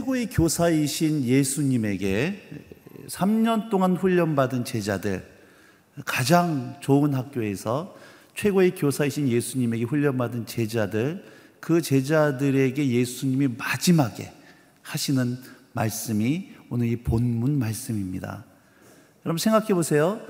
최고의 교사이신 예수님에게 3년 동안 훈련받은 제자들, 가장 좋은 학교에서 최고의 교사이신 예수님에게 훈련받은 제자들, 그 제자들에게 예수님이 마지막에 하시는 말씀이 오늘 이 본문 말씀입니다. 여러분 생각해 보세요.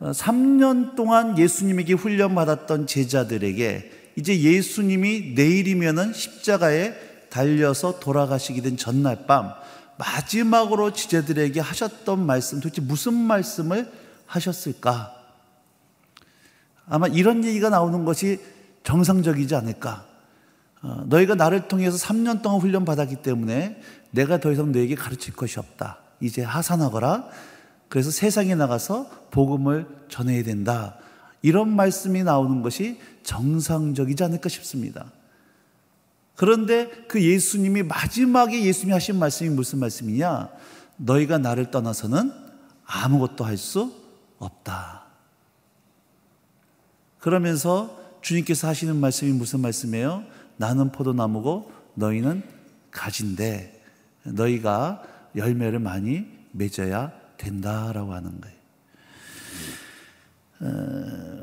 3년 어, 동안 예수님에게 훈련받았던 제자들에게 이제 예수님이 내일이면은 십자가에 달려서 돌아가시게 된 전날 밤 마지막으로 지제들에게 하셨던 말씀 도대체 무슨 말씀을 하셨을까? 아마 이런 얘기가 나오는 것이 정상적이지 않을까? 어, 너희가 나를 통해서 3년 동안 훈련 받았기 때문에 내가 더 이상 너에게 가르칠 것이 없다. 이제 하산하거라. 그래서 세상에 나가서 복음을 전해야 된다. 이런 말씀이 나오는 것이 정상적이지 않을까 싶습니다. 그런데 그 예수님이 마지막에 예수님이 하신 말씀이 무슨 말씀이냐? 너희가 나를 떠나서는 아무것도 할 수 없다. 그러면서 주님께서 하시는 말씀이 무슨 말씀이에요? 나는 포도나무고 너희는 가진데 너희가 열매를 많이 맺어야 된다라고 하는 거예요. 어,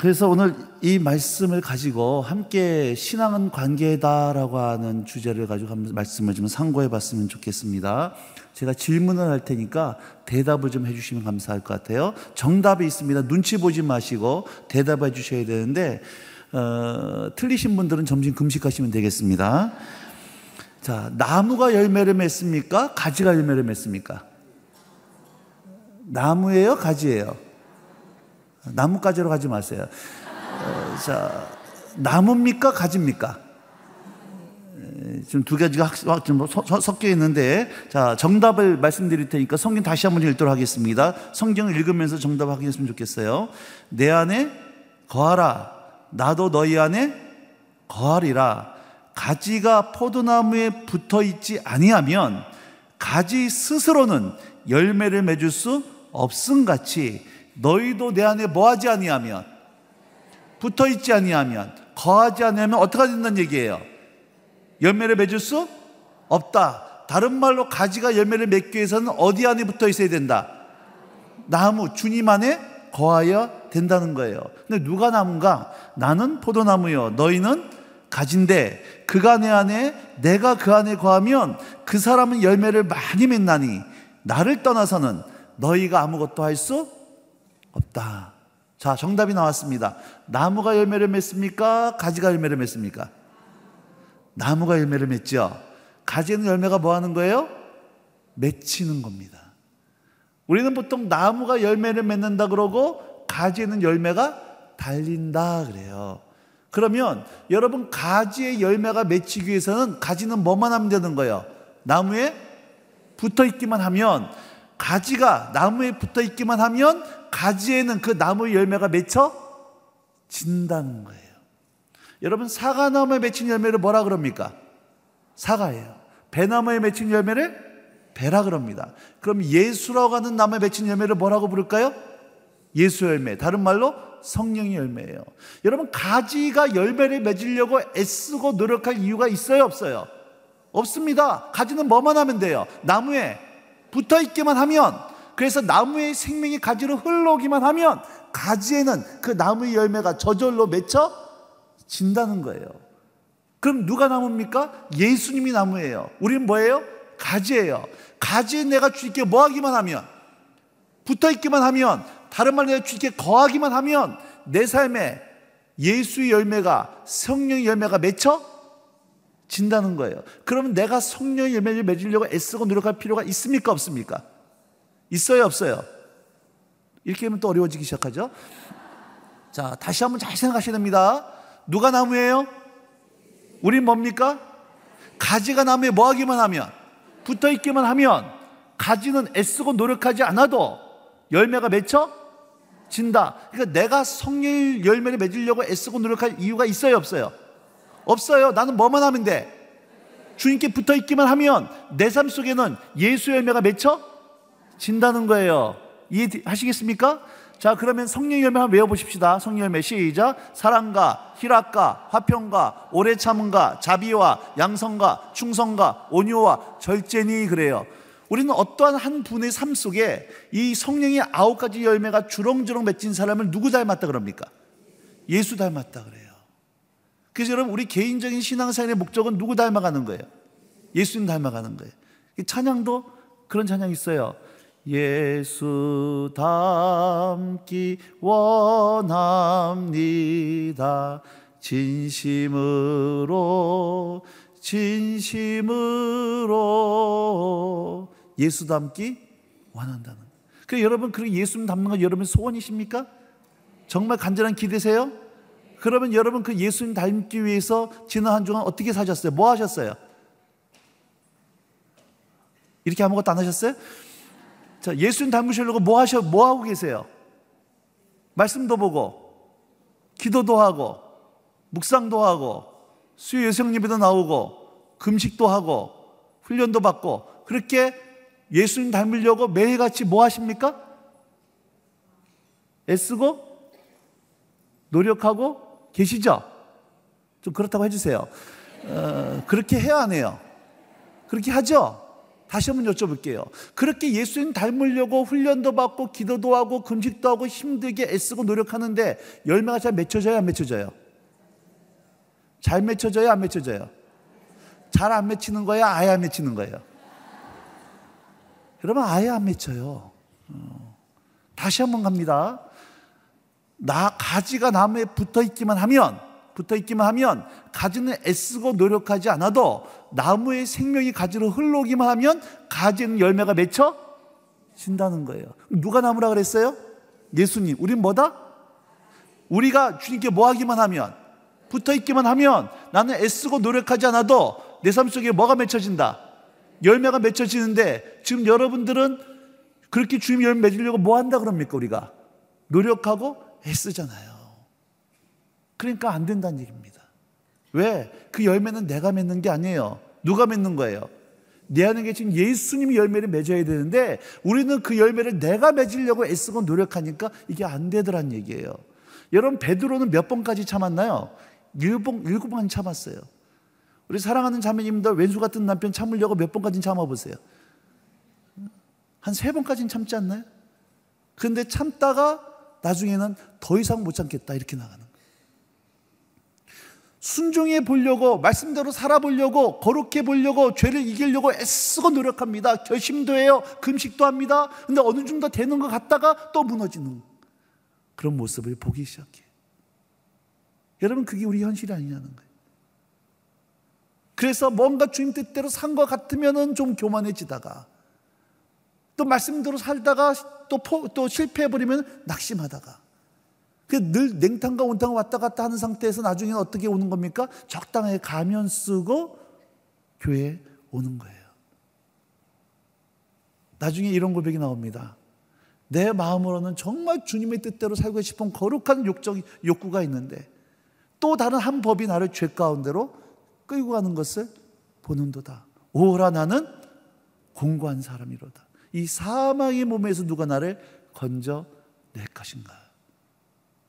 그래서 오늘 이 말씀을 가지고 함께 신앙은 관계다라고 하는 주제를 가지고 한 말씀을 좀 상고해 봤으면 좋겠습니다. 제가 질문을 할 테니까 대답을 좀 해주시면 감사할 것 같아요. 정답이 있습니다. 눈치 보지 마시고 대답해 주셔야 되는데, 어, 틀리신 분들은 점심 금식하시면 되겠습니다. 자, 나무가 열매를 맺습니까? 가지가 열매를 맺습니까? 나무예요? 가지예요? 나뭇가지로 가지 마세요. 어, 자, 나무입니까? 가지입니까? 지금 두 가지가 좀 섞여 있는데, 자, 정답을 말씀드릴 테니까 성경 다시 한번 읽도록 하겠습니다. 성경을 읽으면서 정답 확인했으면 좋겠어요. 내 안에 거하라. 나도 너희 안에 거하리라. 가지가 포도나무에 붙어 있지 아니하면 가지 스스로는 열매를 맺을 수 없음 같이 너희도 내 안에 뭐하지 아니하면 붙어 있지 아니하면 거하지 아니하면 어떻게 된다는 얘기예요? 열매를 맺을 수 없다. 다른 말로 가지가 열매를 맺기 위해서는 어디 안에 붙어 있어야 된다. 나무 주님 안에 거하여 된다는 거예요. 근데 누가 나무인가? 나는 포도나무요. 너희는 가진데 그가 내 안에 내가 그 안에 거하면 그 사람은 열매를 많이 맺나니 나를 떠나서는 너희가 아무것도 할 수 없다. 자, 정답이 나왔습니다. 나무가 열매를 맺습니까? 가지가 열매를 맺습니까? 나무가 열매를 맺죠. 가지는 열매가 뭐 하는 거예요? 맺히는 겁니다. 우리는 보통 나무가 열매를 맺는다 그러고 가지는 열매가 달린다 그래요. 그러면 여러분 가지의 열매가 맺히기 위해서는 가지는 뭐만 하면 되는 거예요? 나무에 붙어 있기만 하면 가지가 나무에 붙어 있기만 하면 가지에는 그 나무 열매가 맺혀 진다는 거예요. 여러분 사과나무에 맺힌 열매를 뭐라 그럽니까? 사과예요. 배나무에 맺힌 열매를 배라 그럽니다. 그럼 예수라고 하는 나무에 맺힌 열매를 뭐라고 부를까요? 예수 열매. 다른 말로 성령의 열매예요. 여러분 가지가 열매를 맺으려고 애쓰고 노력할 이유가 있어요, 없어요? 없습니다. 가지는 뭐만 하면 돼요? 나무에 붙어 있기만 하면 그래서 나무의 생명이 가지로 흘러오기만 하면 가지에는 그 나무의 열매가 저절로 맺혀 진다는 거예요. 그럼 누가 나무입니까? 예수님이 나무예요. 우리는 뭐예요? 가지예요. 가지에 내가 주님께 뭐 하기만 하면 붙어 있기만 하면 다른 말로 내가 주님께 거하기만 하면 내 삶에 예수의 열매가 성령의 열매가 맺혀 진다는 거예요. 그러면 내가 성령의 열매를 맺으려고 애쓰고 노력할 필요가 있습니까? 없습니까? 있어요? 없어요? 이렇게 하면 또 어려워지기 시작하죠? 자, 다시 한번 잘 생각하셔야 됩니다. 누가 나무예요? 우린 뭡니까? 가지가 나무에 뭐 하기만 하면, 붙어 있기만 하면, 가지는 애쓰고 노력하지 않아도 열매가 맺혀 진다. 그러니까 내가 성령 열매를 맺으려고 애쓰고 노력할 이유가 있어요? 없어요? 없어요. 나는 뭐만 하면 돼? 주님께 붙어 있기만 하면 내 삶 속에는 예수 열매가 맺혀 진다는 거예요. 이해하시겠습니까? 자, 그러면 성령 열매 한번 외워보십시다. 성령 열매 시작. 사랑과, 희락과, 화평과, 오래 참음과, 자비와, 양성과, 충성과, 온유와, 절제니 그래요. 우리는 어떠한 한 분의 삶 속에 이 성령의 아홉 가지 열매가 주렁주렁 맺힌 사람을 누구 닮았다 그럽니까? 예수 닮았다 그래요. 그래서 여러분 우리 개인적인 신앙생활의 목적은 누구 닮아가는 거예요? 예수님 닮아가는 거예요. 찬양도 그런 찬양 있어요. 예수 닮기 원합니다. 진심으로 진심으로 예수 닮기 원한다는. 그 여러분 그 예수님 닮는 건 여러분 소원이십니까? 정말 간절한 기대세요? 그러면 여러분 그 예수님 닮기 위해서 지난 한 주간 어떻게 사셨어요? 뭐 하셨어요? 이렇게 아무것도 안 하셨어요? 자, 예수님 닮으시려고 뭐 하셔, 뭐 하고 계세요? 말씀도 보고, 기도도 하고, 묵상도 하고, 수요 여성 예배도 나오고, 금식도 하고, 훈련도 받고, 그렇게 예수님 닮으려고 매일같이 뭐 하십니까? 애쓰고, 노력하고 계시죠? 좀 그렇다고 해주세요. 어, 그렇게 해야 하네요. 그렇게 하죠? 다시 한번 여쭤볼게요. 그렇게 예수님 닮으려고 훈련도 받고 기도도 하고 금식도 하고 힘들게 애쓰고 노력하는데 열매가 잘 맺혀져요? 안 맺혀져요? 잘 맺혀져요? 안 맺혀져요? 잘 안 맺히는 거야? 아예 안 맺히는 거예요? 여러분 아예 안 맺혀요. 어. 다시 한번 갑니다. 나 가지가 나무에 붙어 있기만 하면 붙어 있기만 하면 가지는 애쓰고 노력하지 않아도 나무의 생명이 가지로 흘러오기만 하면 가지는 열매가 맺혀 진다는 거예요. 누가 나무라 그랬어요? 예수님. 우린 뭐다? 우리가 주님께 뭐 하기만 하면 붙어 있기만 하면 나는 애쓰고 노력하지 않아도 내 삶 속에 뭐가 맺혀진다? 열매가 맺혀지는데 지금 여러분들은 그렇게 주님 열매 맺으려고 뭐 한다 그럽니까 우리가? 노력하고 애쓰잖아요. 그러니까 안 된다는 얘기입니다. 왜? 그 열매는 내가 맺는 게 아니에요. 누가 맺는 거예요? 내 안에 계신 예수님이 열매를 맺어야 되는데 우리는 그 열매를 내가 맺으려고 애쓰고 노력하니까 이게 안 되더란 얘기예요. 여러분 베드로는 몇 번까지 참았나요? 일곱, 일곱 번 참았어요. 우리 사랑하는 자매님들 왼수 같은 남편 참으려고 몇 번까지 참아보세요. 한 세 번까지는 참지 않나요? 근데 참다가 나중에는 더 이상 못 참겠다 이렇게 나가는. 순종해 보려고 말씀대로 살아보려고 거룩해 보려고 죄를 이기려고 애쓰고 노력합니다. 결심도 해요. 금식도 합니다. 근데 어느 정도 되는 것 같다가 또 무너지는 그런 모습을 보기 시작해요. 여러분 그게 우리 현실이 아니냐는 거예요. 그래서 뭔가 주님 뜻대로 산 것 같으면은 좀 교만해지다가 또 말씀대로 살다가 또, 포, 또 실패해버리면 낙심하다가 늘 냉탕과 온탕을 왔다 갔다 하는 상태에서 나중에 어떻게 오는 겁니까? 적당하게 가면 쓰고 교회에 오는 거예요. 나중에 이런 고백이 나옵니다. 내 마음으로는 정말 주님의 뜻대로 살고 싶은 거룩한 욕적, 욕구가 있는데 또 다른 한 법이 나를 죄 가운데로 끌고 가는 것을 보는도다. 오라 나는 공고한 사람이로다. 이 사망의 몸에서 누가 나를 건져낼 것인가?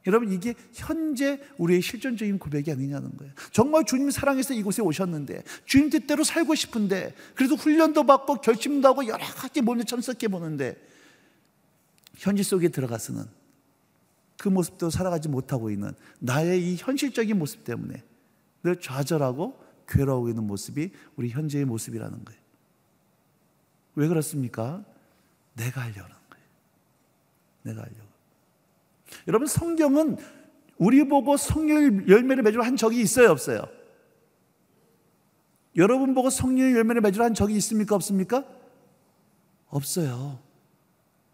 여러분 이게 현재 우리의 실존적인 고백이 아니냐는 거예요. 정말 주님 사랑해서 이곳에 오셨는데 주님 뜻대로 살고 싶은데 그래도 훈련도 받고 결심도 하고 여러 가지 몸에 참석해 보는데 현실 속에 들어가서는 그 모습도 살아가지 못하고 있는 나의 이 현실적인 모습 때문에 늘 좌절하고 괴로워하고 있는 모습이 우리 현재의 모습이라는 거예요. 왜 그렇습니까? 내가 하려는 거예요. 내가 하려고. 여러분 성경은 우리 보고 성령 열매를 맺으러 한 적이 있어요, 없어요? 여러분 보고 성령 열매를 맺으러 한 적이 있습니까, 없습니까? 없어요.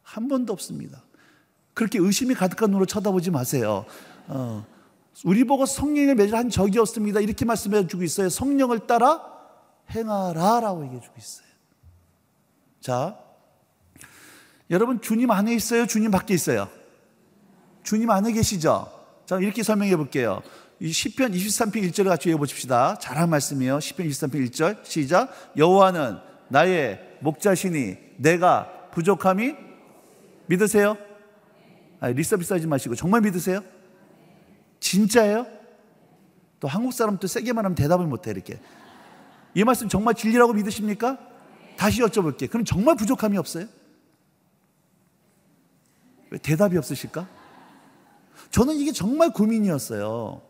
한 번도 없습니다. 그렇게 의심이 가득한 눈으로 쳐다보지 마세요. 어, 우리 보고 성령을 맺으러 한 적이 없습니다. 이렇게 말씀해 주고 있어요. 성령을 따라 행하라 라고 얘기해 주고 있어요. 자, 여러분 주님 안에 있어요? 주님 밖에 있어요? 주님 안에 계시죠? 자, 이렇게 설명해 볼게요. 이 시편 23편 1절을 같이 읽어 보십시다. 잘한 말씀이에요. 시편 23편 1절. 시작. 여호와는 나의 목자시니 내가 부족함이 믿으세요? 아, 리서비스 하지 마시고 정말 믿으세요? 진짜예요? 또 한국 사람 또 세게 말하면 대답을 못해 이렇게. 이 말씀 정말 진리라고 믿으십니까? 다시 여쭤볼게. 그럼 정말 부족함이 없어요? 왜 대답이 없으실까? 저는 이게 정말 고민이었어요.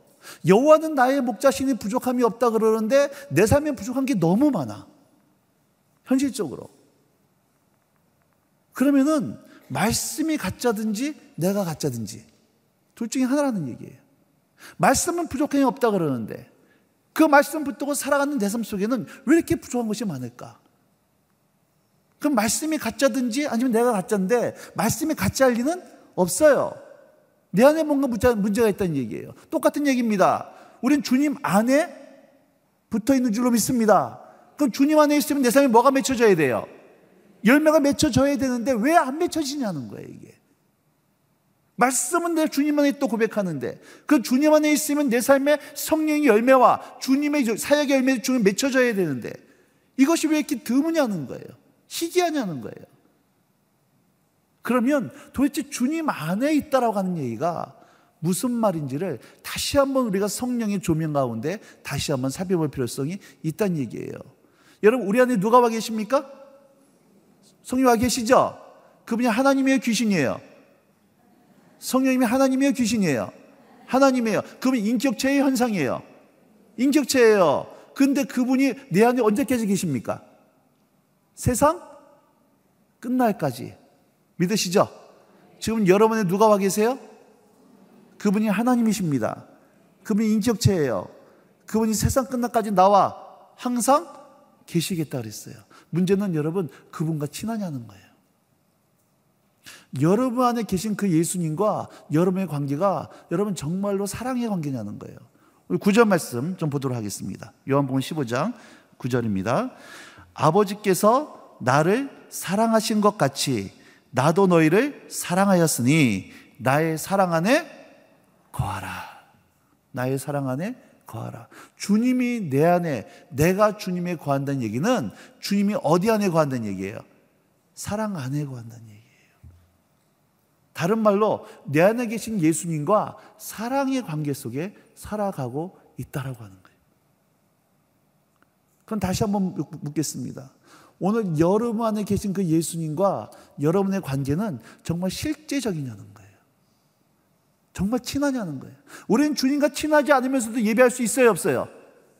여호와는 나의 목자신이 부족함이 없다 그러는데 내 삶에 부족한 게 너무 많아. 현실적으로. 그러면은 말씀이 가짜든지 내가 가짜든지 둘 중에 하나라는 얘기예요. 말씀은 부족함이 없다 그러는데 그 말씀 붙들고 살아가는 내 삶 속에는 왜 이렇게 부족한 것이 많을까? 그럼 말씀이 가짜든지 아니면 내가 가짜인데 말씀이 가짜할 리는 없어요. 내 안에 뭔가 문제가 있다는 얘기예요. 똑같은 얘기입니다. 우린 주님 안에 붙어 있는 줄로 믿습니다. 그럼 주님 안에 있으면 내 삶에 뭐가 맺혀져야 돼요? 열매가 맺혀져야 되는데 왜 안 맺혀지냐는 거예요, 이게. 말씀은 내 주님 안에 또 고백하는데 그 주님 안에 있으면 내 삶에 성령의 열매와 주님의 사역의 열매 중에 맺혀져야 되는데 이것이 왜 이렇게 드무냐는 거예요. 희귀하냐는 거예요. 그러면 도대체 주님 안에 있다라고 하는 얘기가 무슨 말인지를 다시 한번 우리가 성령의 조명 가운데 다시 한번 살펴볼 필요성이 있다는 얘기예요. 여러분, 우리 안에 누가 와 계십니까? 성령 와 계시죠? 그분이 하나님이에요, 귀신이에요? 성령님이 하나님이에요, 귀신이에요? 하나님이에요. 그분이 인격체의 현상이에요. 인격체예요. 근데 그분이 내 안에 언제까지 계십니까? 세상 끝날까지. 믿으시죠? 지금 여러분의 누가 와 계세요? 그분이 하나님이십니다. 그분이 인격체예요. 그분이 세상 끝날까지 나와 항상 계시겠다 그랬어요. 문제는 여러분 그분과 친하냐는 거예요. 여러분 안에 계신 그 예수님과 여러분의 관계가 여러분 정말로 사랑의 관계냐는 거예요. 9절 말씀 좀 보도록 하겠습니다. 요한복음 15장 9절입니다. 아버지께서 나를 사랑하신 것 같이 나도 너희를 사랑하였으니 나의 사랑 안에 거하라. 나의 사랑 안에 거하라. 주님이 내 안에, 내가 주님에 거한다는 얘기는 주님이 어디 안에 거한다는 얘기예요? 사랑 안에 거한다는 얘기예요. 다른 말로 내 안에 계신 예수님과 사랑의 관계 속에 살아가고 있다라고 하는 거예요. 그럼 다시 한번 묻겠습니다. 오늘 여러분 안에 계신 그 예수님과 여러분의 관계는 정말 실제적이냐는 거예요. 정말 친하냐는 거예요. 우리는 주님과 친하지 않으면서도 예배할 수 있어요, 없어요?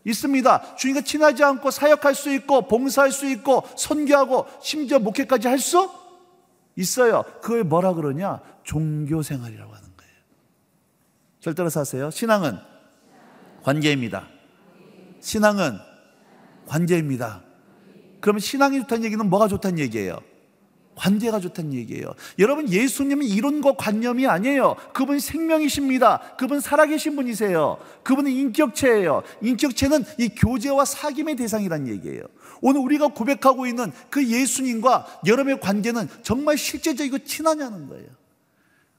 있습니다. 주님과 친하지 않고 사역할 수 있고, 봉사할 수 있고, 선교하고, 심지어 목회까지 할 수 있어요. 그걸 뭐라 그러냐? 종교 생활이라고 하는 거예요. 절대로 사세요. 신앙은 관계입니다. 신앙은 관계입니다. 그러면 신앙이 좋다는 얘기는 뭐가 좋다는 얘기예요? 관계가 좋다는 얘기예요. 여러분, 예수님은 거 관념이 아니에요. 그분 생명이십니다. 그분 살아계신 분이세요. 그분은 인격체예요. 인격체는 이 교제와 사귐의 대상이란 얘기예요. 오늘 우리가 고백하고 있는 그 예수님과 여러분의 관계는 정말 실제적이고 친하냐는 거예요.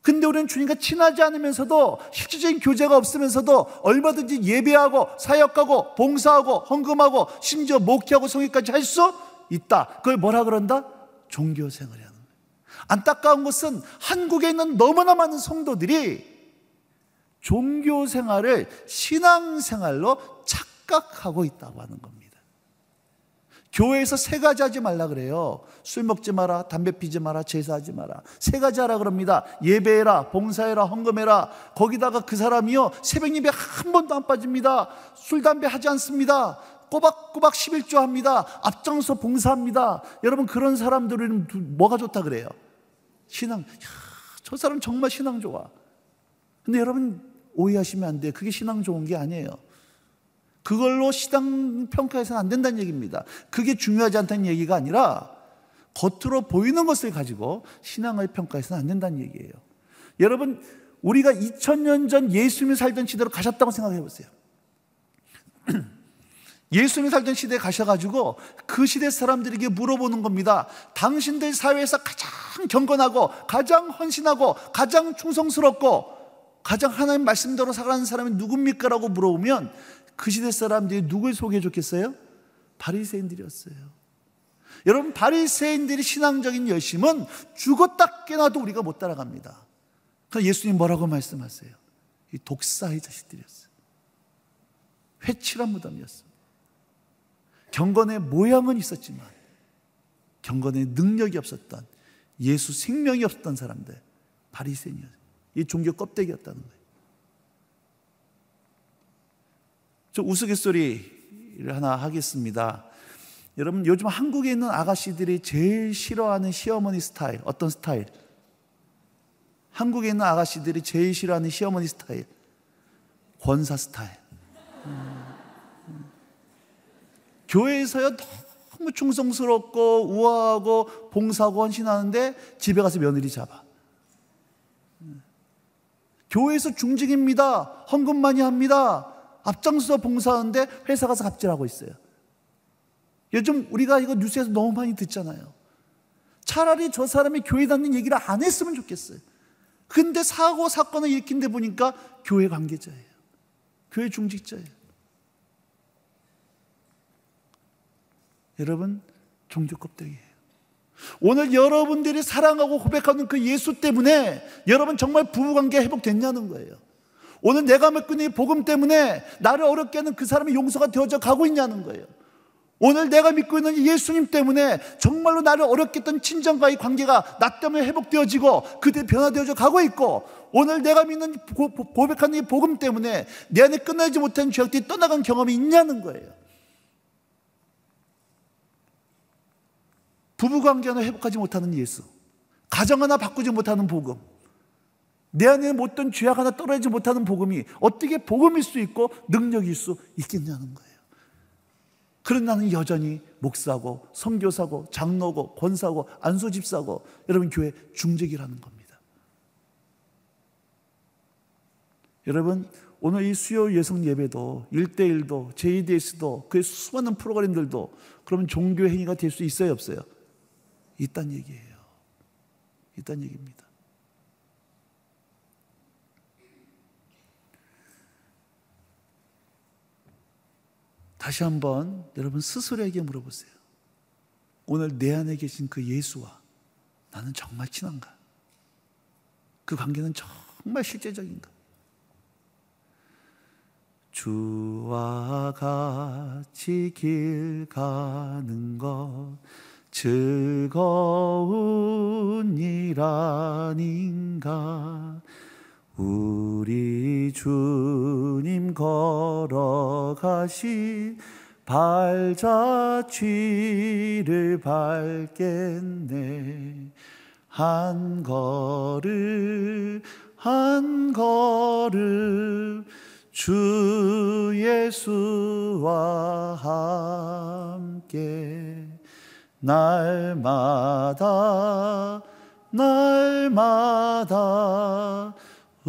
근데 우리는 주님과 친하지 않으면서도 실질적인 교제가 없으면서도 얼마든지 예배하고 사역하고 봉사하고 헌금하고 심지어 목회하고 성회까지 할 수 있다. 그걸 뭐라 그런다? 종교 생활이 하는 거예요. 안타까운 것은 한국에 있는 너무나 많은 성도들이 종교 생활을 신앙 생활로 착각하고 있다고 하는 겁니다. 교회에서 세 가지 하지 말라 그래요. 술 먹지 마라, 담배 피지 마라, 제사하지 마라. 세 가지 하라 그럽니다. 예배해라, 봉사해라, 헌금해라. 거기다가 그 사람이요, 새벽 예배 한 번도 안 빠집니다. 술, 담배 하지 않습니다. 꼬박꼬박 11조 합니다. 앞장서 봉사합니다. 여러분, 그런 사람들은 뭐가 좋다 그래요? 신앙. 야, 저 사람 정말 신앙 좋아. 근데 여러분, 오해하시면 안 돼요. 그게 신앙 좋은 게 아니에요. 그걸로 시당 평가해서는 안 된다는 얘기입니다. 그게 중요하지 않다는 얘기가 아니라 겉으로 보이는 것을 가지고 신앙을 평가해서는 안 된다는 얘기예요. 여러분, 우리가 2000년 전 예수님이 살던 시대로 가셨다고 생각해 보세요. 예수님이 살던 시대에 가셔가지고 그 시대 사람들에게 물어보는 겁니다. 당신들 사회에서 가장 경건하고 가장 헌신하고 가장 충성스럽고 가장 하나님 말씀대로 살아가는 사람이 누굽니까? 라고 물어보면 그 시대 사람들이 누굴 소개해 줬겠어요? 바리새인들이었어요. 여러분 바리새인들의 신앙적인 열심은 죽었다 깨나도 우리가 못 따라갑니다. 그 예수님 뭐라고 말씀하세요? 이 독사의 자식들이었어요. 회칠한 무덤이었습니다. 경건의 모양은 있었지만 경건의 능력이 없었던 예수 생명이 없었던 사람들 바리새인이었어요. 이 종교 껍데기였다는 거예요. 저 우스갯소리를 하나 하겠습니다. 여러분 요즘 한국에 있는 아가씨들이 제일 싫어하는 시어머니 스타일 어떤 스타일? 한국에 있는 아가씨들이 제일 싫어하는 시어머니 스타일 권사 스타일. 음. 교회에서요 너무 충성스럽고 우아하고 봉사하고 헌신하는데 집에 가서 며느리 잡아. 교회에서 중직입니다. 헌금 많이 합니다. 앞장서 봉사하는데 회사 가서 갑질하고 있어요. 요즘 우리가 이거 뉴스에서 너무 많이 듣잖아요. 차라리 저 사람이 교회 다니는 얘기를 안 했으면 좋겠어요. 근데 사고, 사건을 일으킨 데 보니까 교회 관계자예요. 교회 중직자예요. 여러분, 종교 껍데기예요. 오늘 여러분들이 사랑하고 고백하는 그 예수 때문에 여러분 정말 부부관계 회복됐냐는 거예요. 오늘 내가 맡고 있는 복음 때문에 나를 어렵게 하는 그 사람이 용서가 되어져 가고 있냐는 거예요. 오늘 내가 믿고 있는 예수님 때문에 정말로 나를 어렵게 했던 친정과의 관계가 나 때문에 회복되어지고 그대 변화되어져 가고 있고 오늘 내가 믿는 고백하는 이 복음 때문에 내 안에 끝나지 못한 죄악들이 떠나간 경험이 있냐는 거예요. 부부관계 하나 회복하지 못하는 예수, 가정 하나 바꾸지 못하는 복음, 내 안에 못된 죄악 하나 떨어지지 못하는 복음이 어떻게 복음일 수 있고 능력일 수 있겠냐는 거예요. 그런 나는 여전히 목사고 성교사고 장로고 권사고 안수집사고 여러분 교회 중직이라는 겁니다. 여러분 오늘 이 수요 예성 예배도 1대1도 JDS도 그의 수많은 프로그램들도 그러면 종교 행위가 될 수 있어요 없어요? 있단 얘기예요. 있단 얘기입니다. 다시 한번 여러분 스스로에게 물어보세요. 오늘 내 안에 계신 그 예수와 나는 정말 친한가? 그 관계는 정말 실제적인가? 주와 같이 길 가는 것 즐거운 일 아닌가? 우리 주님 걸어가신 발자취를 밟겠네. 한 걸음 한 걸음 주 예수와 함께 날마다 날마다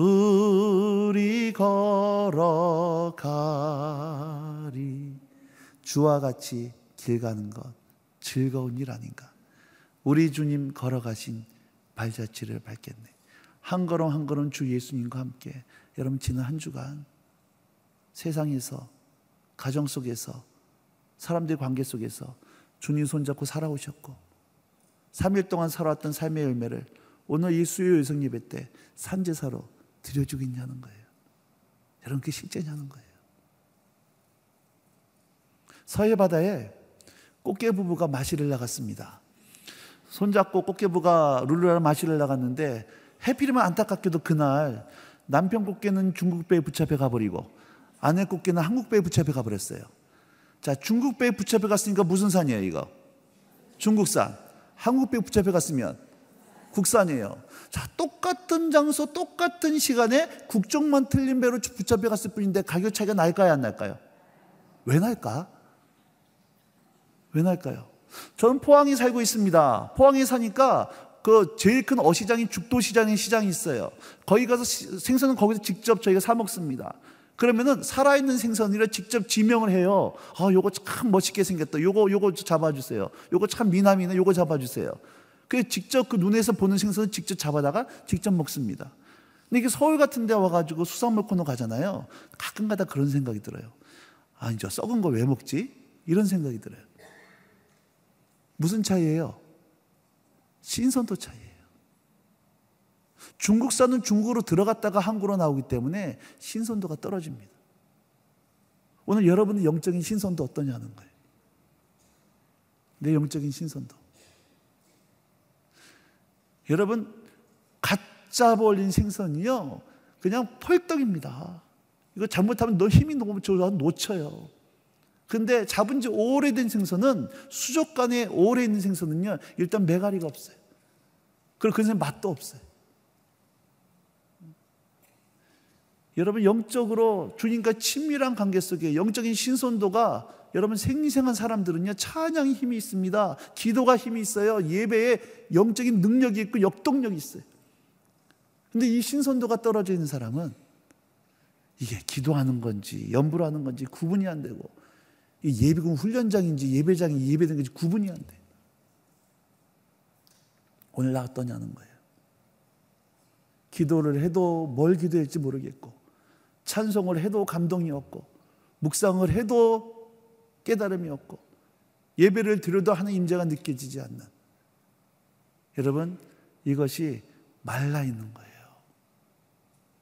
우리 걸어가리. 주와 같이 길 가는 것 즐거운 일 아닌가. 우리 주님 걸어가신 발자취를 밟겠네. 한 걸음 한 걸음 주 예수님과 함께 여러분 지난 한 주간 세상에서 가정 속에서 사람들 관계 속에서 주님 손잡고 살아오셨고 3일 동안 살아왔던 삶의 열매를 오늘 이 수요 여성 예배 때 산제사로 드려주고 있냐는 거예요. 여러분 그게 실제냐는 거예요. 서해 바다에 꽃게 부부가 마시를 나갔습니다. 손잡고 꽃게 부가 룰루라 마시를 나갔는데 해필이면 안타깝게도 그날 남편 꽃게는 중국 배에 붙잡혀 가버리고 아내 꽃게는 한국 배에 붙잡혀 가버렸어요. 자, 중국 배에 붙잡혀 갔으니까 무슨 산이에요, 이거? 중국산. 한국 배에 붙잡혀 갔으면 국산이에요. 자, 똑같은 장소, 똑같은 시간에 국적만 틀린 배로 붙잡혀 갔을 뿐인데 가격 차이가 날까요, 안 날까요? 왜 날까? 왜 날까요? 저는 포항에 살고 있습니다. 포항에 사니까 그 제일 큰 어시장인 죽도시장의 시장이 있어요. 거기 가서 생선은 거기서 직접 저희가 사 먹습니다. 그러면은 살아있는 생선이라 직접 지명을 해요. 아, 요거 참 멋있게 생겼다. 요거, 요거 잡아주세요. 요거 참 미남이네. 요거 잡아주세요. 그 직접 그 눈에서 보는 생선을 직접 잡아다가 직접 먹습니다. 근데 이게 서울 같은 데 와가지고 수산물 코너 가잖아요. 가끔 가다 그런 생각이 들어요. 아, 이제 썩은 거 왜 먹지? 이런 생각이 들어요. 무슨 차이예요? 신선도 차이예요. 중국산은 중국으로 들어갔다가 한국으로 나오기 때문에 신선도가 떨어집니다. 오늘 여러분의 영적인 신선도 어떠냐는 거예요. 내 영적인 신선도. 여러분, 가짜 벌린 생선이요. 그냥 펄떡입니다. 이거 잘못하면 너 힘이 너무 좋아 놓쳐요. 근데 잡은 지 오래된 생선은 수족관에 오래 있는 생선은요. 일단 메가리가 없어요. 그리고 그 맛도 없어요. 여러분 영적으로 주님과 친밀한 관계 속에 영적인 신선도가 여러분 생생한 사람들은요 찬양이 힘이 있습니다. 기도가 힘이 있어요. 예배에 영적인 능력이 있고 역동력이 있어요. 근데 이 신선도가 떨어져 있는 사람은 이게 기도하는 건지 연부를 하는 건지 구분이 안 되고 예비군 훈련장인지 예배장이 예배된 건지 구분이 안 돼. 오늘 나 어떠냐는 거예요. 기도를 해도 뭘 기도할지 모르겠고 찬송을 해도 감동이 없고 묵상을 해도 깨달음이 없고 예배를 드려도 하는 임재가 느껴지지 않는 여러분 이것이 말라 있는 거예요.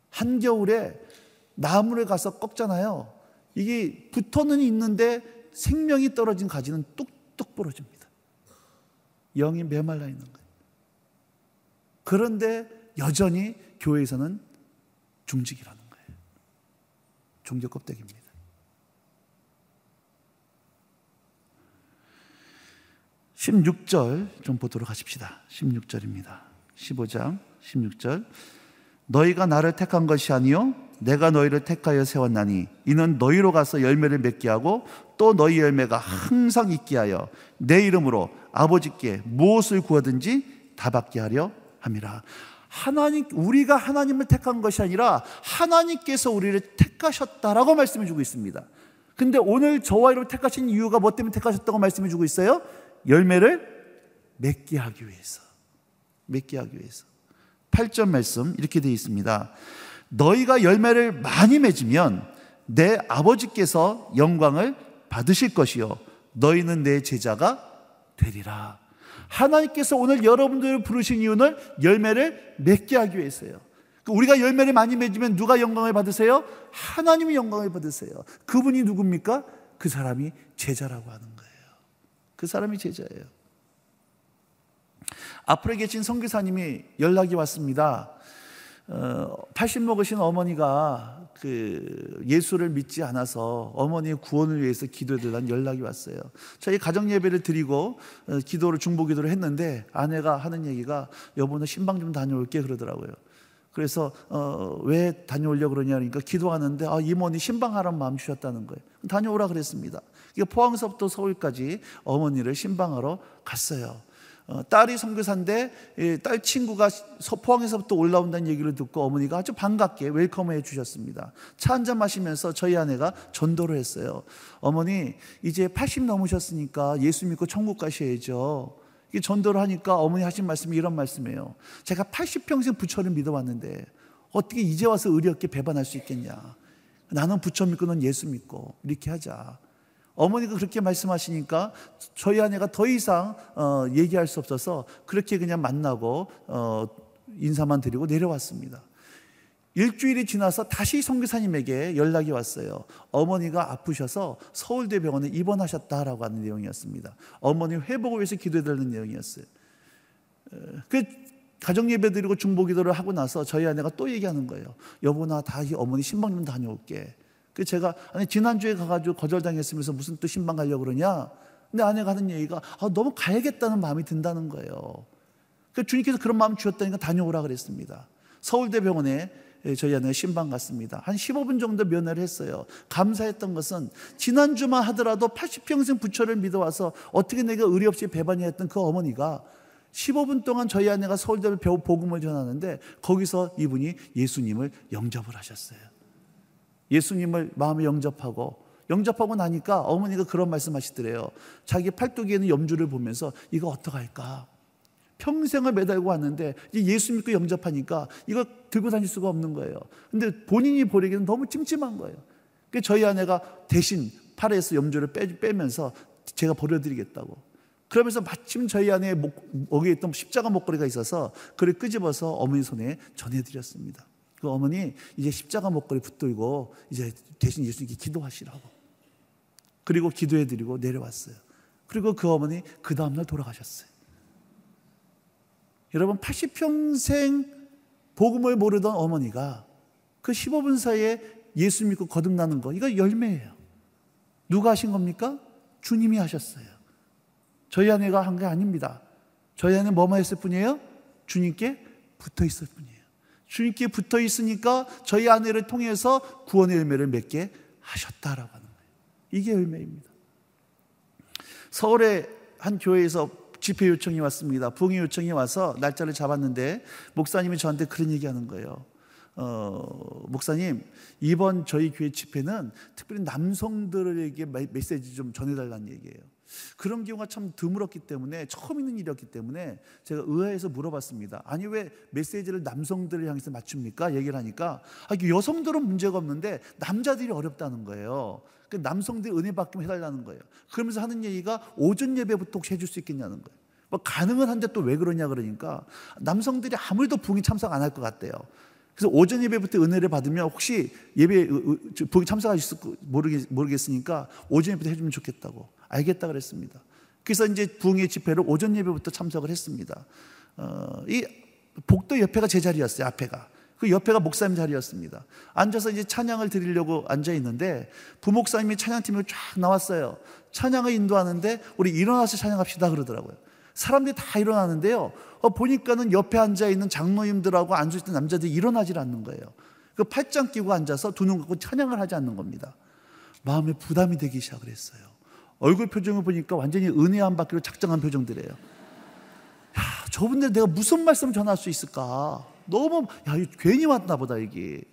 한겨울에 나무를 가서 꺾잖아요. 이게 붙어는 있는데 생명이 떨어진 가지는 뚝뚝 부러집니다. 영이 메말라 있는 거예요. 그런데 여전히 교회에서는 중직이라는 거예요. 종교 껍데기입니다. (16절) 좀 보도록 하십시다 (16절입니다) (15장) (16절) 너희가 나를 택한 것이 아니요 내가 너희를 택하여 세웠나니 이는 너희로 가서 열매를 맺게 하고 또 너희 열매가 항상 있게 하여 내 이름으로 아버지께 무엇을 구하든지 다 받게 하려 함이라. 하나님 우리가 하나님을 택한 것이 아니라 하나님께서 우리를 택하셨다라고 말씀해 주고 있습니다. 근데 오늘 저와 여러분 택하신 이유가 뭐 때문에 택하셨다고 말씀해 주고 있어요? 열매를 맺게 하기 위해서. 맺게 하기 위해서. 8절 말씀 이렇게 되어 있습니다. 너희가 열매를 많이 맺으면 내 아버지께서 영광을 받으실 것이요. 너희는 내 제자가 되리라. 하나님께서 오늘 여러분들을 부르신 이유는 열매를 맺게 하기 위해서요. 그 우리가 열매를 많이 맺으면 누가 영광을 받으세요? 하나님이 영광을 받으세요. 그분이 누굽니까? 그 사람이 제자라고 하는 거예요. 그 사람이 제자예요. 앞으로 계신 선교사님이 연락이 왔습니다. 어, 80 먹으신 어머니가 그 예수를 믿지 않아서 어머니의 구원을 위해서 기도해달라는 연락이 왔어요. 저희 가정 예배를 드리고 어, 기도를 중보 기도를 했는데 아내가 하는 얘기가 여보는 신방 좀 다녀올게 그러더라고요. 그래서 어, 왜 다녀오려 그러냐 그러니까 기도하는데 아, 이모니 신방하라는 마음 주셨다는 거예요. 다녀오라 그랬습니다. 포항서부터 서울까지 어머니를 신방하러 갔어요. 어, 딸이 선교사인데 딸 친구가 포항에서부터 올라온다는 얘기를 듣고 어머니가 아주 반갑게 웰컴해 주셨습니다. 차 한잔 마시면서 저희 아내가 전도를 했어요. 어머니 이제 80 넘으셨으니까 예수 믿고 천국 가셔야죠. 이게 전도를 하니까 어머니 하신 말씀이 이런 말씀이에요. 제가 80평생 부처를 믿어왔는데 어떻게 이제 와서 의리 없게 배반할 수 있겠냐. 나는 부처 믿고 넌 예수 믿고 이렇게 하자. 어머니가 그렇게 말씀하시니까 저희 아내가 더 이상 어, 얘기할 수 없어서 그렇게 그냥 만나고 어, 인사만 드리고 내려왔습니다. 일주일이 지나서 다시 성교사님에게 연락이 왔어요. 어머니가 아프셔서 서울대 병원에 입원하셨다라고 하는 내용이었습니다. 어머니 회복을 위해서 기도해달라는 내용이었어요. 그 가정 예배 드리고 중보 기도를 하고 나서 저희 아내가 또 얘기하는 거예요. 여보 나 다시 어머니 신방 좀 다녀올게. 그 제가 아니 지난주에 가가지고 거절당했으면서 무슨 또 신방 가려고 그러냐? 근데 아내가 하는 얘기가 아, 너무 가야겠다는 마음이 든다는 거예요. 그 주님께서 그런 마음 주셨다니까 다녀오라 그랬습니다. 서울대병원에 저희 아내가 신방 갔습니다. 한 15분 정도 면회를 했어요. 감사했던 것은 지난주만 하더라도 80평생 부처를 믿어와서 어떻게 내가 의리 없이 배반이 했던 그 어머니가 15분 동안 저희 아내가 서울대 배우 복음을 전하는데 거기서 이분이 예수님을 영접을 하셨어요. 예수님을 마음에 영접하고 영접하고 나니까 어머니가 그런 말씀 하시더래요. 자기 팔뚝에 는 염주를 보면서 이거 어떡할까? 평생을 매달고 왔는데 이제 예수 믿고 영접하니까 이거 들고 다닐 수가 없는 거예요. 근데 본인이 버리기는 너무 찜찜한 거예요. 그 저희 아내가 대신 팔에서 염주를 빼, 빼면서 제가 버려드리겠다고. 그러면서 마침 저희 안에 목, 목에 있던 십자가 목걸이가 있어서 그를 끄집어서 어머니 손에 전해드렸습니다. 그 어머니 이제 십자가 목걸이 붙들고 이제 대신 예수님께 기도하시라고. 그리고 기도해드리고 내려왔어요. 그리고 그 어머니 그 다음날 돌아가셨어요. 여러분 80평생 복음을 모르던 어머니가 그 15분 사이에 예수 믿고 거듭나는 거 이거 열매예요. 누가 하신 겁니까? 주님이 하셨어요. 저희 아내가 한 게 아닙니다. 저희 아내는 뭐만 했을 뿐이에요? 주님께 붙어 있을 뿐이에요. 주님께 붙어 있으니까 저희 아내를 통해서 구원의 열매를 맺게 하셨다라고 하는 거예요. 이게 열매입니다. 서울의 한 교회에서 집회 요청이 왔습니다. 부흥의 요청이 와서 날짜를 잡았는데 목사님이 저한테 그런 얘기하는 거예요. 어, 목사님 이번 저희 교회 집회는 특별히 남성들에게 메시지 좀 전해달라는 얘기예요. 그런 경우가 참 드물었기 때문에 처음 있는 일이었기 때문에 제가 의아해서 물어봤습니다. 아니 왜 메시지를 남성들을 향해서 맞춥니까? 얘기를 하니까 아, 여성들은 문제가 없는데 남자들이 어렵다는 거예요. 그 남성들이 은혜 받기만 해달라는 거예요. 그러면서 하는 얘기가 오전 예배부터 혹시 해줄 수 있겠냐는 거예요. 뭐 가능은 한데 또 왜 그러냐 그러니까 남성들이 아무래도 부흥 참석 안 할 것 같대요. 그래서 오전 예배부터 은혜를 받으면 혹시 예배 부흥 참석하실 모르겠, 모르겠으니까 오전 예배부터 해주면 좋겠다고 알겠다 그랬습니다. 그래서 이제 부흥의 집회를 오전 예배부터 참석을 했습니다. 어, 이 복도 옆에가 제 자리였어요. 앞에가. 그 옆에가 목사님 자리였습니다. 앉아서 이제 찬양을 드리려고 앉아 있는데 부목사님이 찬양팀을 쫙 나왔어요. 찬양을 인도하는데 우리 일어나서 찬양합시다 그러더라고요. 사람들이 다 일어나는데요. 어, 보니까는 옆에 앉아 있는 장로님들하고 앉아 있던 남자들이 일어나질 않는 거예요. 그 팔짱 끼고 앉아서 두 눈 감고 찬양을 하지 않는 겁니다. 마음에 부담이 되기 시작을 했어요. 얼굴 표정을 보니까 완전히 은혜 안 받기로 작정한 표정들이에요. 야, 저분들 내가 무슨 말씀 전할 수 있을까? 너무 야 괜히 왔나 보다 이게.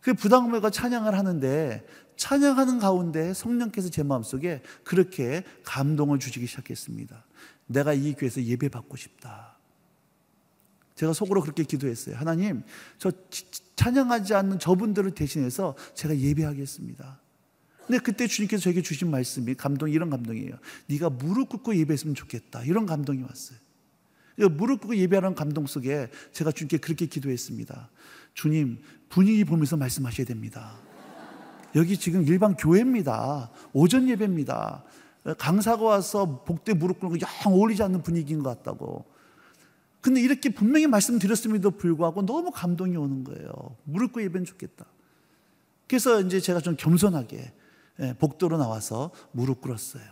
그 부당물과 찬양을 하는데 찬양하는 가운데 성령께서 제 마음속에 그렇게 감동을 주시기 시작했습니다. 내가 이 교회에서 예배 받고 싶다. 제가 속으로 그렇게 기도했어요. 하나님, 저 찬양하지 않는 저분들을 대신해서 제가 예배하겠습니다. 근데 그때 주님께서 저에게 주신 말씀이 감동 이런 감동이에요. 네가 무릎 꿇고 예배했으면 좋겠다. 이런 감동이 왔어요. 무릎 꿇고 예배하는 감동 속에 제가 주님께 그렇게 기도했습니다. 주님, 분위기 보면서 말씀하셔야 됩니다. 여기 지금 일반 교회입니다. 오전 예배입니다. 강사가 와서 복대 무릎 꿇고 영 어울리지 않는 분위기인 것 같다고. 근데 이렇게 분명히 말씀드렸음에도 불구하고 너무 감동이 오는 거예요. 무릎 꿇고 예배는 좋겠다. 그래서 이제 제가 좀 겸손하게 예, 복도로 나와서 무릎 꿇었어요.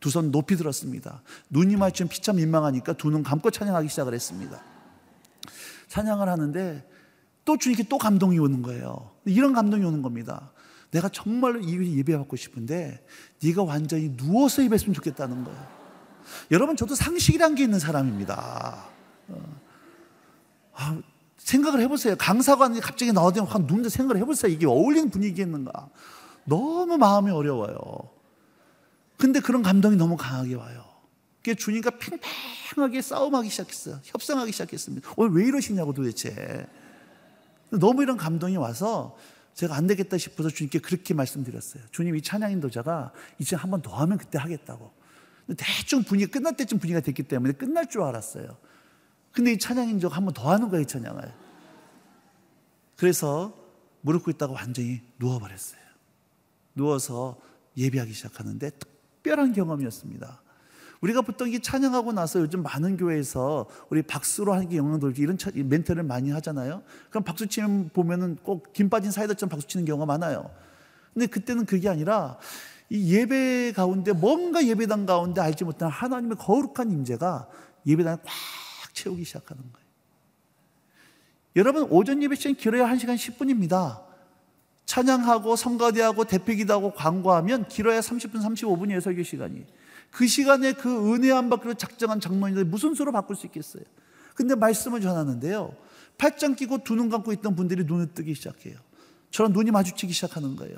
두 손 높이 들었습니다. 눈이 마치 피차 민망하니까 두 눈 감고 찬양하기 시작을 했습니다. 찬양을 하는데 또 주님께 또 감동이 오는 거예요. 이런 감동이 오는 겁니다. 내가 정말로 이 예배 받고 싶은데 네가 완전히 누워서 예배했으면 좋겠다는 거예요. 여러분 저도 상식이란 게 있는 사람입니다. 어. 아, 생각을 해보세요. 강사관이 갑자기 나오더니 확 누운데 생각을 해보세요. 이게 어울리는 분위기겠는가? 너무 마음이 어려워요. 근데 그런 감동이 너무 강하게 와요. 그게 주님과 팽팽하게 싸움하기 시작했어요. 협상하기 시작했습니다. 오늘 왜 이러시냐고 도대체. 너무 이런 감동이 와서 제가 안 되겠다 싶어서 주님께 그렇게 말씀드렸어요. 주님 이 찬양 인도자가 이제 한 번 더 하면 그때 하겠다고. 대충 분위기 끝날 때쯤 분위기가 됐기 때문에 끝날 줄 알았어요. 근데 이 찬양 인도가 한 번 더 하는 거예요, 이 찬양을. 그래서 무릎 꿇다가 완전히 누워버렸어요. 누워서 예배하기 시작하는데 특별한 경험이었습니다. 우리가 보통 이 찬양하고 나서 요즘 많은 교회에서 우리 박수로 하는 게 영향 돌기 이런 멘트를 많이 하잖아요. 그럼 박수 치면 보면은 꼭 김 빠진 사이다처럼 박수 치는 경우가 많아요. 근데 그때는 그게 아니라 이 예배 가운데 뭔가 예배당 가운데 알지 못한 하나님의 거룩한 임재가 예배당을 꽉 채우기 시작하는 거예요. 여러분 오전 예배 시간 길어야 1시간 10분입니다. 찬양하고 성가대하고 대표기도하고 광고하면 길어야 30분 35분이에요 설교 시간이. 그 시간에 그 은혜 안 받기로 작정한 장로님들 무슨 수로 바꿀 수 있겠어요? 근데 말씀을 전하는데요. 팔짱 끼고 두 눈 감고 있던 분들이 눈을 뜨기 시작해요. 저런 눈이 마주치기 시작하는 거예요.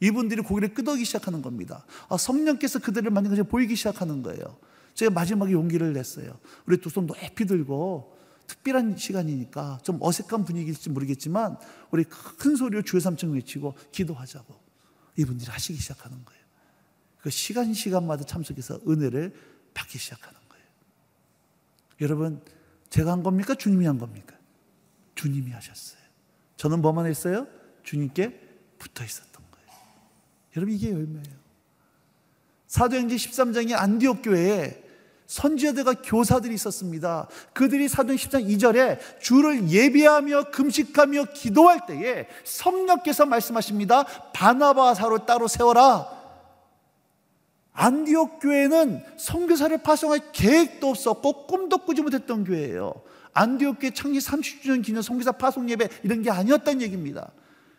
이분들이 고개를 끄덕이기 시작하는 겁니다. 아, 성령께서 그들을 만든 것이 보이기 시작하는 거예요. 제가 마지막에 용기를 냈어요. 우리 두 손 높이 들고 특별한 시간이니까 좀 어색한 분위기일지 모르겠지만 우리 큰 소리로 주여 삼층 외치고 기도하자고 이분들이 하시기 시작하는 거예요. 그 시간 시간마다 참석해서 은혜를 받기 시작하는 거예요. 여러분, 제가 한 겁니까? 주님이 한 겁니까? 주님이 하셨어요. 저는 뭐만 했어요? 주님께 붙어 있었던 거예요. 여러분, 이게 열매예요. 사도행전 13장의 안디옥 교회에 선지자들과 교사들이 있었습니다. 그들이 사도행 10장 2절에 주를 예비하며 금식하며 기도할 때에 성령께서 말씀하십니다. 바나바사로 따로 세워라. 안디옥 교회는 선교사를 파송할 계획도 없었고 꿈도 꾸지 못했던 교회예요. 안디옥 교회 창립 30주년 기념 선교사 파송 예배 이런 게 아니었다는 얘기입니다.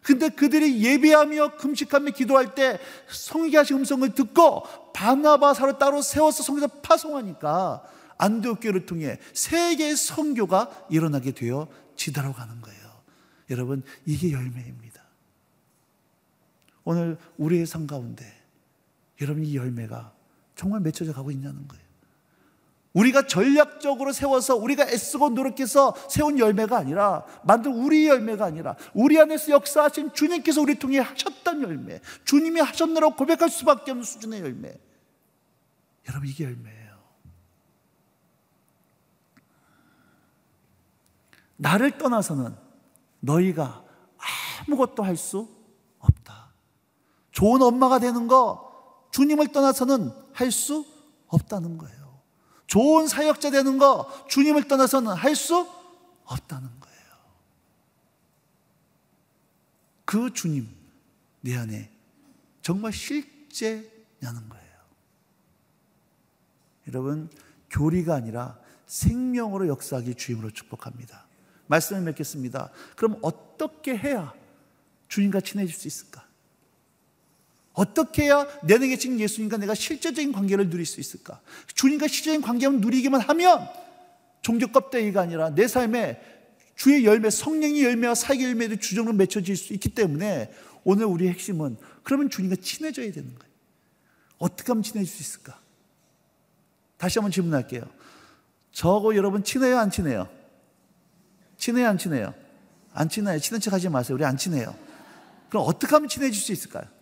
근데 그들이 예배하며 금식하며 기도할 때 성기하신 음성을 듣고 바나바사로 따로 세워서 성교사 파송하니까 안디옥 교회를 통해 세계의 선교가 일어나게 되어 지다로 가는 거예요. 여러분 이게 열매입니다. 오늘 우리의 삶 가운데 여러분 이 열매가 정말 맺혀져 가고 있냐는 거예요. 우리가 전략적으로 세워서 우리가 애쓰고 노력해서 세운 열매가 아니라 만든 우리 열매가 아니라 우리 안에서 역사하신 주님께서 우리 통해 하셨던 열매 주님이 하셨느라고 고백할 수밖에 없는 수준의 열매. 여러분 이게 열매예요. 나를 떠나서는 너희가 아무것도 할 수 없다. 좋은 엄마가 되는 거 주님을 떠나서는 할 수 없다는 거예요 좋은 사역자 되는 거 주님을 떠나서는 할 수 없다는 거예요. 그 주님 내 안에 정말 실제냐는 거예요. 여러분 교리가 아니라 생명으로 역사하기 주임으로 축복합니다. 말씀을 맺겠습니다. 그럼 어떻게 해야 주님과 친해질 수 있을까? 어떻게 해야 내 안에 계신 예수님과 내가 실제적인 관계를 누릴 수 있을까? 주님과 실제적인 관계를 누리기만 하면 종교 껍데기가 아니라 내 삶에 주의 열매, 성령의 열매와 사역의 열매를 주정으로 맺혀질 수 있기 때문에 오늘 우리의 핵심은 그러면 주님과 친해져야 되는 거예요. 어떻게 하면 친해질 수 있을까? 다시 한번 질문할게요. 저하고 여러분 친해요, 안 친해요? 친해요, 안 친해요? 안 친해요. 친한 척 하지 마세요. 우리 안 친해요. 그럼 어떻게 하면 친해질 수 있을까요?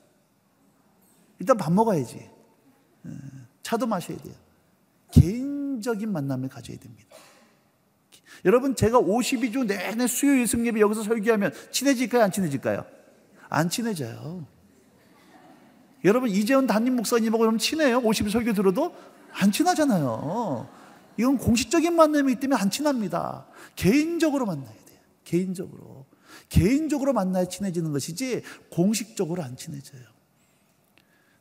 일단 밥 먹어야지. 어, 차도 마셔야 돼요. 개인적인 만남을 가져야 됩니다. 여러분, 제가 52주 내내 수요일 승예배 여기서 설교하면 친해질까요? 안 친해질까요? 안 친해져요. 여러분, 이재훈 담임 목사님하고 그럼 친해요? 50일 설교 들어도? 안 친하잖아요. 이건 공식적인 만남이기 때문에 안 친합니다. 개인적으로 만나야 돼요. 개인적으로. 개인적으로 만나야 친해지는 것이지 공식적으로 안 친해져요.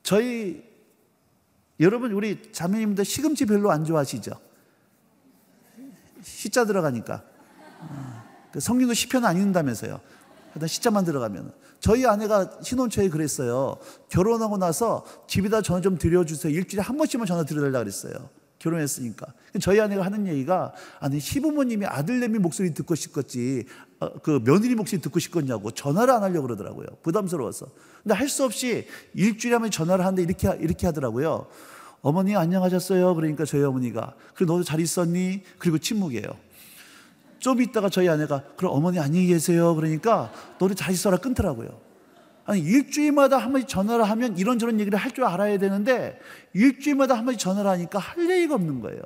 저희 여러분 우리 자매님들 시금치 별로 안 좋아하시죠? 시자 들어가니까 어, 그 성경도 시편 안 읽는다면서요. 일단 시자만 들어가면 저희 아내가 신혼 초에 그랬어요. 결혼하고 나서 집에다 전화 좀 드려주세요. 일주일에 한 번씩만 전화 드려달라 그랬어요. 결혼했으니까. 저희 아내가 하는 얘기가 아니 시부모님이 아들내미 목소리 듣고 싶겠지 어, 그 며느리 목소리 듣고 싶겠냐고 전화를 안 하려고 그러더라고요. 부담스러워서. 근데 할 수 없이 일주일에 한 번 전화를 하는데 이렇게 이렇게 하더라고요. 어머니 안녕하셨어요. 그러니까 저희 어머니가 그래 너도 잘 있었니? 그리고 침묵이에요. 좀 있다가 저희 아내가 그럼 어머니 안녕히 계세요. 그러니까 너도 잘 있어라 끊더라고요. 아니 일주일마다 한 번씩 전화를 하면 이런저런 얘기를 할 줄 알아야 되는데 일주일마다 한 번씩 전화를 하니까 할 얘기가 없는 거예요.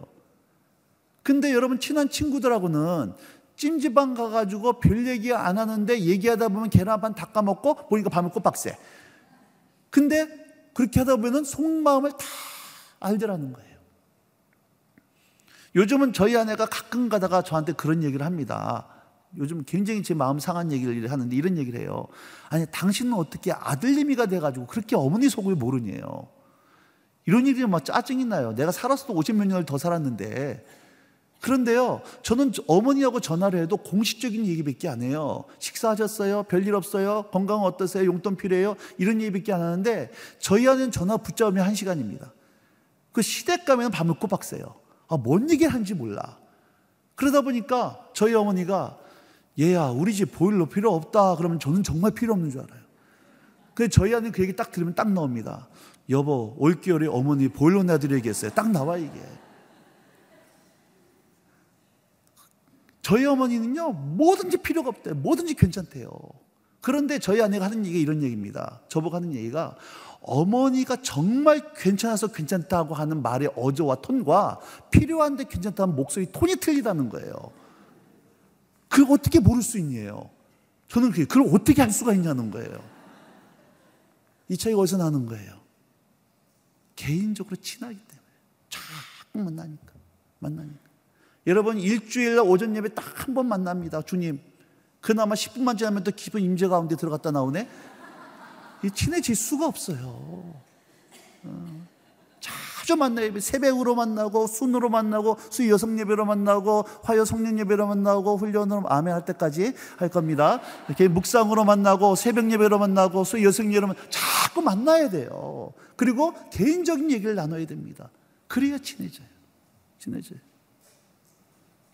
근데 여러분 친한 친구들하고는 찜질방 가가지고 별 얘기 안 하는데 얘기하다 보면 계란 반 닦아먹고 보니까 밤에 꼬박새. 근데 그렇게 하다 보면 속마음을 다 알더라는 거예요. 요즘은 저희 아내가 가끔 가다가 저한테 그런 얘기를 합니다. 요즘 굉장히 제 마음 상한 얘기를 하는데 이런 얘기를 해요. 아니, 당신은 어떻게 아들님이가 돼가지고 그렇게 어머니 속을 모르니에요. 이런 일이 막 짜증이 나요. 내가 살았어도 50몇 년을 더 살았는데 그런데요, 저는 어머니하고 전화를 해도 공식적인 얘기밖에 안 해요. 식사하셨어요? 별일 없어요? 건강 어떠세요? 용돈 필요해요? 이런 얘기밖에 안 하는데 저희 아내는 전화 붙잡으면 한 시간입니다. 그 시댁 가면 밤을 꼬박 새요. 아, 뭔 얘기를 하는지 몰라. 그러다 보니까 저희 어머니가 얘야, 우리 집 보일러 필요 없다. 그러면 저는 정말 필요 없는 줄 알아요. 그래서 저희 아내는 그 얘기 딱 들으면 딱 나옵니다. 여보, 올겨울에 어머니 보일러 내드려야겠어요. 딱 나와, 이게. 저희 어머니는요, 뭐든지 필요가 없대요. 뭐든지 괜찮대요. 그런데 저희 아내가 하는 얘기가 이런 얘기입니다. 저보고 하는 얘기가, 어머니가 정말 괜찮아서 괜찮다고 하는 말의 어조와 톤과 필요한데 괜찮다는 목소리 톤이 틀리다는 거예요. 그걸 어떻게 모를 수 있냐요? 저는 그걸 어떻게 할 수가 있냐는 거예요. 이 차이가 어디서 나는 거예요? 개인적으로 친하기 때문에 자꾸 만나니까 만나니까 여러분 일주일 오전 예배 딱 한 번 만납니다. 주님 그나마 10분만 지나면 또 깊은 임재 가운데 들어갔다 나오네. 친해질 수가 없어요. 어. 자주 만나요. 새벽으로 만나고 순으로 만나고 수 여성 예배로 만나고 화요 성령 예배로 만나고 훈련으로 아멘 할 때까지 할 겁니다. 이렇게 묵상으로 만나고 새벽 예배로 만나고 수 여성 예배로 만 자꾸 만나야 돼요. 그리고 개인적인 얘기를 나눠야 됩니다. 그래야 친해져요. 친해져요.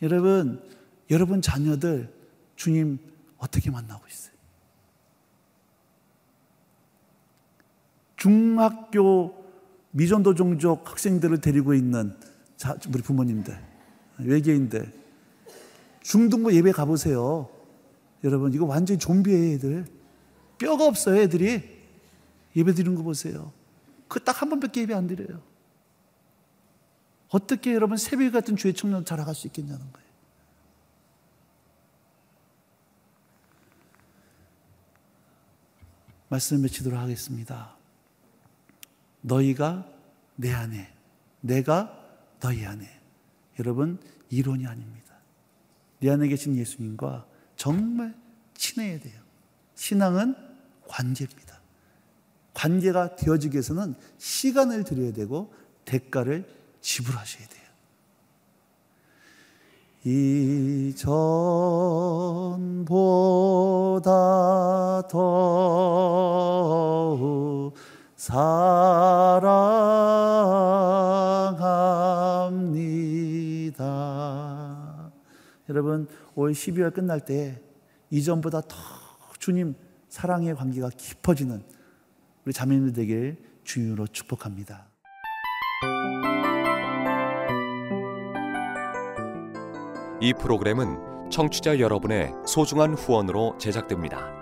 여러분, 여러분 자녀들 주님 어떻게 만나고 있어요? 중학교 미전도 종족 학생들을 데리고 있는 자, 우리 부모님들, 외계인들, 중등부 예배 가보세요. 여러분, 이거 완전히 좀비예요, 애들. 뼈가 없어요, 애들이. 예배 드리는 거 보세요. 그 딱 한 번밖에 예배 안 드려요. 어떻게 여러분 새벽 같은 주의 청년 자라갈 수 있겠냐는 거예요. 말씀 맺히도록 하겠습니다. 너희가 내 안에, 내가 너희 안에. 여러분, 이론이 아닙니다. 내 안에 계신 예수님과 정말 친해야 돼요. 신앙은 관계입니다. 관계가 되어지기 위해서는 시간을 들여야 되고 대가를 지불하셔야 돼요. 이전보다 더욱 사랑합니다. 여러분, 올 12월 끝날 때 이전보다 더 주님 사랑의 관계가 깊어지는 우리 자매님들 되길 주유로 축복합니다. 이 프로그램은 청취자 여러분의 소중한 후원으로 제작됩니다.